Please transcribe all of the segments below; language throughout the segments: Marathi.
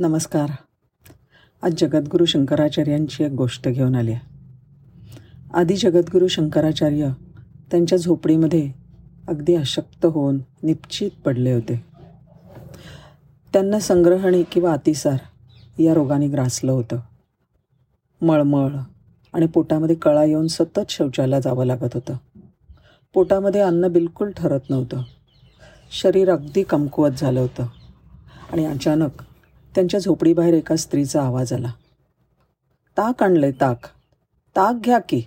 नमस्कार. आज जगद्गुरू शंकराचार्यांची एक गोष्ट घेऊन आली आहे. आधी जगद्गुरू शंकराचार्य त्यांच्या झोपडीमध्ये अगदी अशक्त होऊन निश्चित पडले होते. त्यांना संग्रहणी किंवा अतिसार या रोगाने ग्रासलं होतं. मळमळ आणि पोटामध्ये कळा येऊन सतत शौचाला जावं लागत होतं. पोटामध्ये अन्न बिलकुल ठरत नव्हतं. शरीर अगदी कमकुवत झालं होतं. आणि अचानक त्यांच्या झोपडीबाहेर एका स्त्रीचा आवाज आला. ताक आणलंय ताक. ताक घ्या की.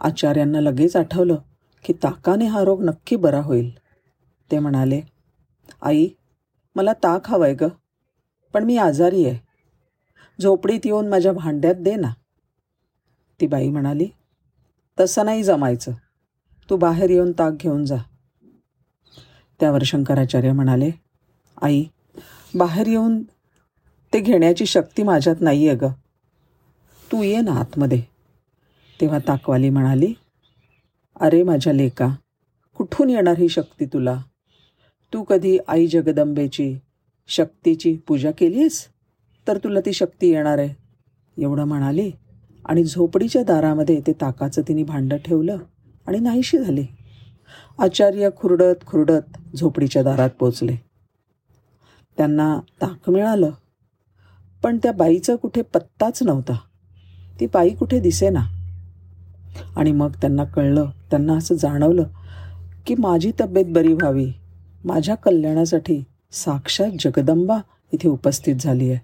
आचार्यांना लगेच आठवलं की ताकाने हा रोग नक्की बरा होईल. ते म्हणाले आई मला ताक हवंय ग पण मी आजारी आहे. झोपडीत येऊन माझ्या भांड्यात दे ना. ती बाई म्हणाली तसं नाही जमायचं. तू बाहेर येऊन ताक घेऊन जा. त्यावर शंकराचार्य म्हणाले आई बाहेर येऊन ते घेण्याची शक्ती माझ्यात नाही आहे ग. तू ये ना आतमध्ये. तेव्हा ताकवाली म्हणाली अरे माझ्या लेका कुठून येणार ही शक्ती तुला? तू कधी आई जगदंबेची शक्तीची पूजा केली आहेस तर तुला ती शक्ती येणार आहे. एवढं म्हणाली आणि झोपडीच्या दारामध्ये ते ताकाचं तिने भांडं ठेवलं आणि नाहीशी झाली. आचार्य खुरडत खुरडत झोपडीच्या दारात पोचले. त्यांना ताक मिळालं. पण त्या बाईचा कुठे पत्ताच नव्हता. ती बाई कुठे दिसेना. आणि मग त्यांना कळलं त्यांना असं जाणवलं की माझी तब्येत बरी व्हावी. माझ्या कल्याणासाठी साक्षात जगदंबा इथे उपस्थित झाली आहे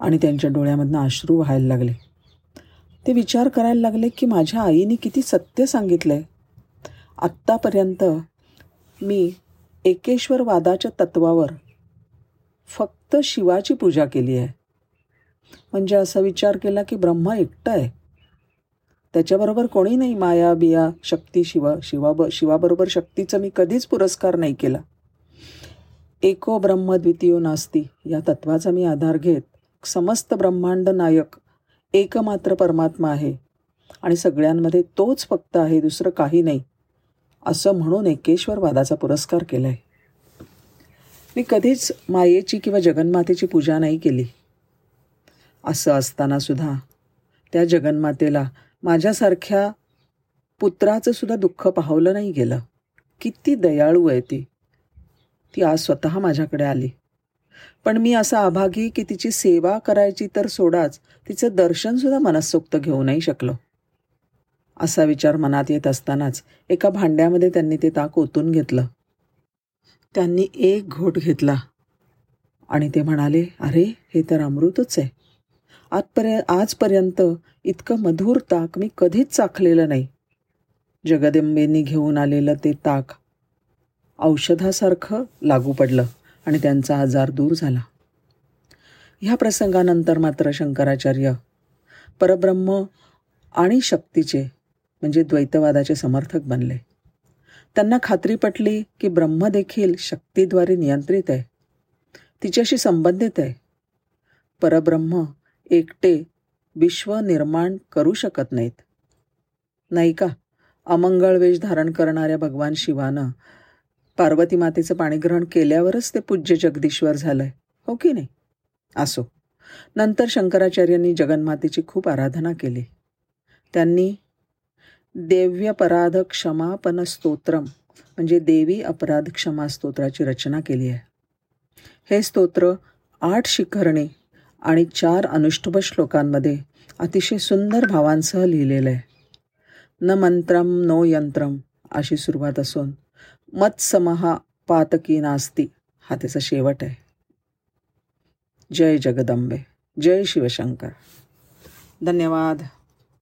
आणि त्यांच्या डोळ्यामधनं अश्रू व्हायला लागले. ते विचार करायला लागले की माझ्या आईने किती सत्य सांगितलं आहे आत्तापर्यंत मी एकेश्वरवादाच्या तत्वावर फक्त शिवाची पूजा केली आहे. म्हणजे असा विचार केला की ब्रह्मा एकटा आहे. त्याच्याबरोबर कोणी नाही माया बिया शक्ती शिवा शिवा शिवाबरोबर शक्तीचा मी कधीच पुरस्कार नाही केला. एको ब्रह्म द्वितीयो नास्ती या तत्वाचा मी आधार घेत समस्त ब्रह्मांड नायक एकमात्र परमात्मा आहे. आणि सगळ्यांमध्ये तोच फक्त आहे दुसरं काही नाही. असं म्हणून एकेश्वरवादाचा पुरस्कार केला आहे मी कधीच मायेची किंवा जगन्मातेची पूजा नाही केली. असं असताना सुद्धा त्या जगन्मातेला माझ्यासारख्या पुत्राचं सुद्धा दुःख पाहवलं नाही गेलं. किती दयाळू आहे ती. ती आज स्वतः माझ्याकडे आली. पण मी असा आभागी की तिची सेवा करायची तर सोडाच तिचं दर्शनसुद्धा मनसोक्त घेऊ नाही शकलो. असा विचार मनात येत असतानाच एका भांड्यामध्ये त्यांनी ते ताक ओतून घेतलं. त्यांनी एक घोट घेतला. आणि ते म्हणाले अरे हे तर अमृतच आहे. आजपर्य आजपर्यंत इतकं मधुर ताक मी कधीच चाखलेलं नाही. जगदंबेंनी घेऊन आलेलं ते ताक औषधासारखं लागू पडलं आणि त्यांचा आजार दूर झाला. ह्या प्रसंगानंतर मात्र शंकराचार्य परब्रह्म आणि शक्तीचे म्हणजे द्वैतवादाचे समर्थक बनले. त्यांना खात्री पटली की ब्रह्म देखील शक्तीद्वारे नियंत्रित आहे. तिच्याशी संबंधित आहे. परब्रह्म एकटे विश्व निर्माण करू शकत नाहीत. नाही का? अमंगळ वेश धारण करणाऱ्या भगवान शिवानं पार्वती मातेचं पाणीग्रहण केल्यावरच ते पूज्य जगदीश्वर झालंय. हो की नाही? असो. नंतर शंकराचार्यांनी जगन्मातेची खूप आराधना केली. त्यांनी देव्यपराध क्षमापन स्तोत्रम म्हणजे देवी अपराध क्षमा स्तोत्राची रचना केली आहे. हे स्तोत्र आठ शिखरणे आणि चार अनुष्टुभ श्लोकांमध्ये अतिशय सुंदर भावांसह लिहिलेलं आहे. न मंत्रम नो यंत्रम अशी सुरुवात असून मत्समहा पातकी नास्ती हा त्याचा शेवट आहे. जय जगदंबे जय शिवशंकर. धन्यवाद.